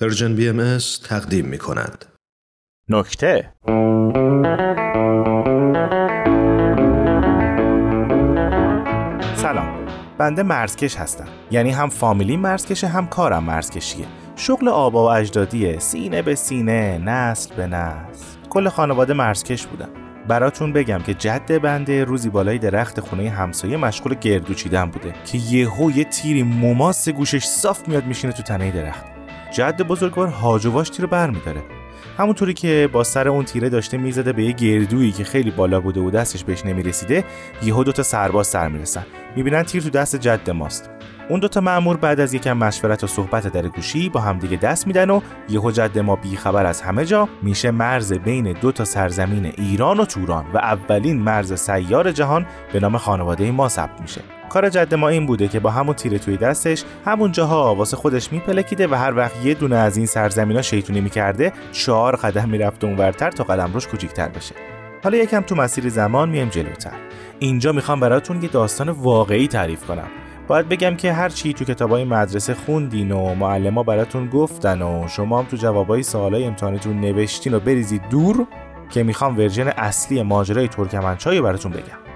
Persian BMS تقدیم می کند. نکته. سلام. بنده مرزکش هستم. یعنی هم فامیلی مرزکشه هم کارم مرزکشیه. شغل آبا و اجدادیه. سینه به سینه نسل به نسل. کل خانواده مرزکش بودم. براتون بگم که جد بنده روزی بالای درخت خونه همسایه مشغول گردو چیدن بوده. که یهو یه تیری مماس گوشش صاف میاد میشینه تو تنه درخت. جد بزرگوار هاجواش تیر بر میداره همونطوری که با سر اون تیره داشته می‌زده به یه گردویی که خیلی بالا بوده و دستش بهش نمی‌رسیده یهو دوتا سرباز سر می‌رسن. می‌بینن تیر تو دست جد ماست. اون دوتا مأمور بعد از یکم مشورت و صحبت در گوشی با همدیگه دست میدن و یهو جد ما بیخبر از همه جا میشه مرز بین دو تا سرزمین ایران و توران و اولین مرز سیار جهان به نام خانواده ما ثبت میشه. کار جد ما این بوده که با همون تیر توی دستش همون جاها واسه خودش میپلکیده و هر وقت یه دونه از این سرزمینا شیطونی می‌کرده چهار قدم می‌رفته اونورتر تا قدم روش کوچیکتر بشه. حالا یکم تو مسیر زمان میریم جلوتر. اینجا می‌خوام براتون یه داستان واقعی تعریف کنم. باید بگم که هر چی تو کتابای مدرسه خوندین و معلما براتون گفتن و شما هم تو جوابای سوالای امتحانتون نوشتین و بریزید دور که می‌خوام version اصلی ماجرای ترکمنچای براتون بگم.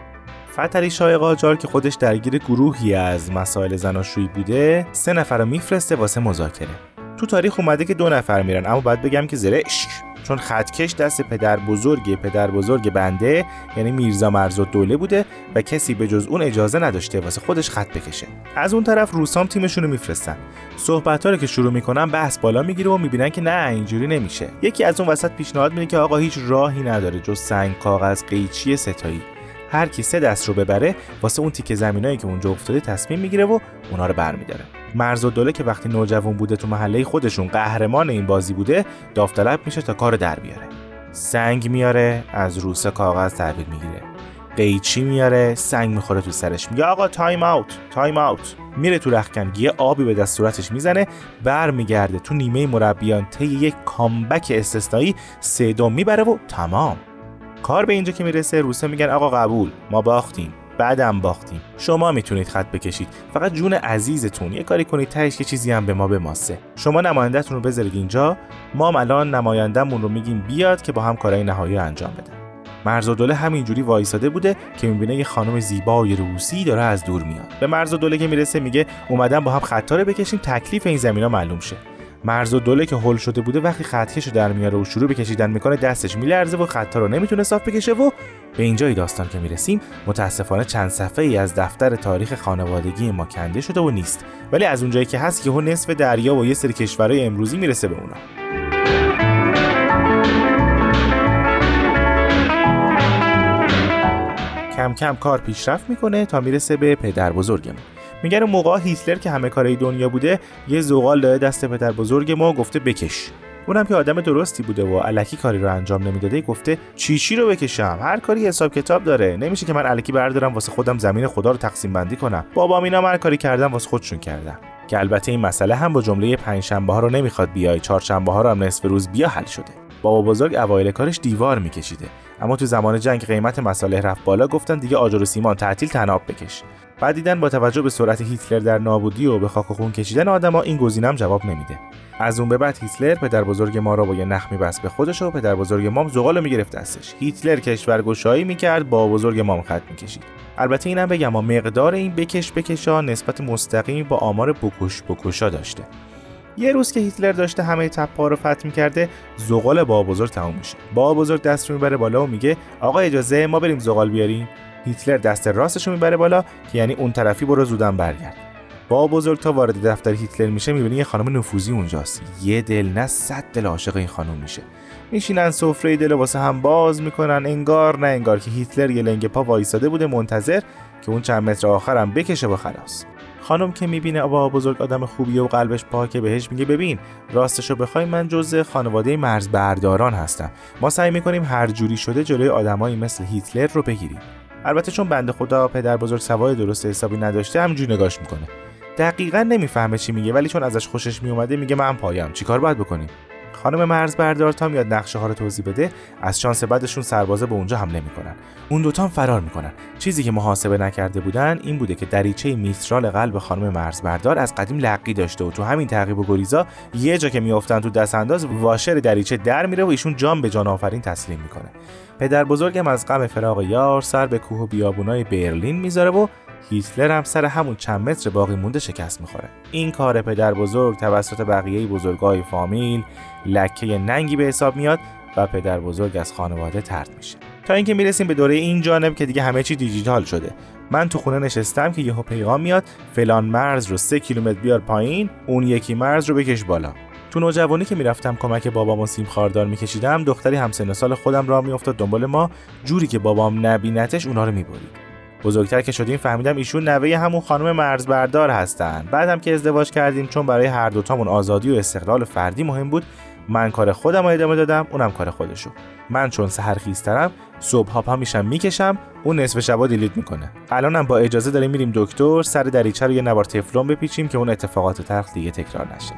فتحعلی شاه قاجار که خودش درگیر گروهی از مسائل زناشویی بوده سه نفر رو میفرسته واسه مذاکره. تو تاریخ اومده که دو نفر میرن اما باید بگم که زرشک چون خطکش دست پدر بزرگ پدر بزرگ بنده یعنی میرزا مرزا دوله بوده و کسی به جز اون اجازه نداشته واسه خودش خط بکشه. از اون طرف روسام تیمشون رو میفرستن. صحبت رو که شروع می‌کنن بحث بالا می‌گیره و می‌بینن که نه اینجوری نمیشه. یکی از اون وسط پیشنهاد میده که آقا هیچ راهی نداره جز سنگ کاغذ قیچی ستایی. هر کی سه دست رو ببره واسه اون تیکه زمینایی که اونجا افتاده تصمیم می‌گیره و اونا رو برمیداره. مرز و دوله که وقتی نوجوان بوده تو محله خودشون قهرمان این بازی بوده داوطلب میشه تا کار در بیاره. سنگ میاره از روسه کاغذ تحویل می‌گیره. قیچی میاره سنگ می‌خوره تو سرش. میگه آقا time out time out میره تو رخکن یه آبی به دست صورتش می‌زنه برمیگرده تو نیمه مربیان طی یک comeback استثنایی سه دو می‌بره و تمام. کار به اینجا که می‌رسه روسا میگن آقا قبول ما باختیم بعدم باختیم. شما می‌تونید خط بکشید. فقط جون عزیزتون یه کاری کنید تهش یه چیزی هم به ما بماسه. شما نمایندهتون رو بذارید اینجا ما هم الان نمایندهمون رو میگیم بیاد که با هم کارهای نهایی انجام بده مرز و دوله همینجوری وایساده بوده که می‌بینه یه خانم زیبای روسی داره از دور میاد. به مرز و دوله که می‌رسه میگه اومدن با هم خطا رو بکشیم تکلیف این زمینا معلوم شه. مرز و دوله که هل شده بوده وقتی خطکش رو در میاره و شروع به کشیدن می‌کنه دستش میلرزه و خطا رو نمی‌تونه صاف بکشه و به اینجای داستان که می‌رسیم متاسفانه چند صفحه ای از دفتر تاریخ خانوادگی ما کنده شده و نیست. ولی از اونجایی که هست یهو نصف دریا و یه سری کشورهای امروزی می‌رسه به اونا. کم کم کار پیشرفت می‌کنه تا می‌رسه به پدر بزرگمون میگن موقع هیتلر که همه کارهای دنیا بوده یه زغال داده دست پدر بزرگ ما گفته بکش. اونم که آدم درستی بوده و علکی کاری رو انجام نمی‌داده گفته چی چی رو بکشم؟ هر کاری حساب کتاب داره. نمیشه که من علکی بردارم واسه خودم زمین خدا رو تقسیم بندی کنم. بابام اینا هر کاری کردم واسه خودشون کردم. که البته این مسئله هم با جمله پنج شنبه ها رو نمی‌خواد بیای چهارشنبه ها رو هم نصف روز بیا حل شده. بابا بزرگ اوایل کارش دیوار میکشیده. اما تو زمان جنگ قیمت مساله رفت بالا گفتن دیگه آجر و سیمان تعطیل تناب بکش. بعد دیدن با توجه به سرعت هیتلر در نابودی و به خاک و خون کشیدن آدما این گزینم جواب نمیده. از اون به بعد هیتلر پدر بزرگ ما را با یه نخ میبست به خودش و پدر بزرگ مام زغال می‌گرفت دستش هیتلر کشورگشایی می‌کرد با بزرگ مام خط می‌کشید. البته اینم بگم ما مقدار این بکش بکشا نسبت مستقیمی با آمار بکش بکشا داشته. یه روز که هیتلر داشته همه تپا رو فتح می‌کرده زغال با بزرگ تموم میشه. با بزرگ دست رو می‌بره بالا و میگه آقا اجازه ما بریم زغال بیاریم؟ هیتلر دست راستش رو می‌بره بالا که یعنی اون طرفی برو زودن برگرد. با بزرگ تا وارد دفتر هیتلر میشه می‌بینی یه خانم نفوذی اونجاست. یه دل نه صد دل عاشق این خانم میشه. میشینن سفره دل واسه هم باز می‌کنن انگار نه انگار که هیتلر یه لنگ پا وایساده بوده منتظر که اون چند متر آخرم بکشه و خلاص. خانم که می‌بینه آبا بزرگ آدم خوبیه و قلبش پاکه بهش میگه ببین راستشو بخوای من جزء خانواده مرز برداران هستم. ما سعی می‌کنیم هر جوری شده جلوی آدمایی مثل هیتلر رو بگیریم. البته چون بنده خدا پدر بزرگ سوای درست حسابی نداشته همینجوری نگاش می‌کنه. دقیقا نمی‌فهمه چی میگه ولی چون ازش خوشش میومده میگه من پایم. چیکار باید بکنیم؟ خانم مرز بردار تا میاد نقشه ها رو توضیح بده از شانس بعدشون سربازا به اونجا حمله می‌کنن. اون دوتا فرار می‌کنن. چیزی که محاسبه نکرده بودن این بوده که دریچه میسترال قلب خانم مرز بردار از قدیم لقی داشته و تو همین تعقیب و گریزا یه جا که میافتن تو دست انداز واشر دریچه در میره و ایشون جان به جان آفرین تسلیم می‌کنه. پدر بزرگم از غم فراق یار سر به کوه و بیابونای برلین می‌ذاره و هیتلر هم سر همون چند متر باقی مونده شکست می‌خوره. این کار پدر بزرگ توسط بقیه بزرگای فامیل لکه ننگی به حساب میاد و پدر بزرگ از خانواده ترد میشه. تا اینکه می‌رسیم به دوره این جانب که دیگه همه چی دیجیتال شده. من تو خونه نشستم که یهو پیغام میاد فلان مرز رو سه کیلومتر بیار پایین اون یکی مرز رو بکش بالا. تو نوجوانی که می‌رفتم کمک بابام و سیم خاردار میکشیدم دختری همسن سال خودم را میافتاد دنبال ما. جوری که بابام نبینتش اونا رو می‌برید. بزرگتر که شدیم فهمیدم ایشون نوه همون خانم مرزبردار هستن. بعدم که ازدواج کردیم چون برای هر دوتامون آزادی و استقلال فردی مهم بود من کار خودم رو ادامه دادم اونم کار خودشو. من چون سحر خیسترم صبح ها پا میشم می‌کشم اون نصف شبا دیلیت می‌کنه. الانم با اجازه داریم میریم دکتر سر دریچه رو یه نوار تفلون بپیچیم که اون اتفاقات تلخ دیگه تکرار نشه.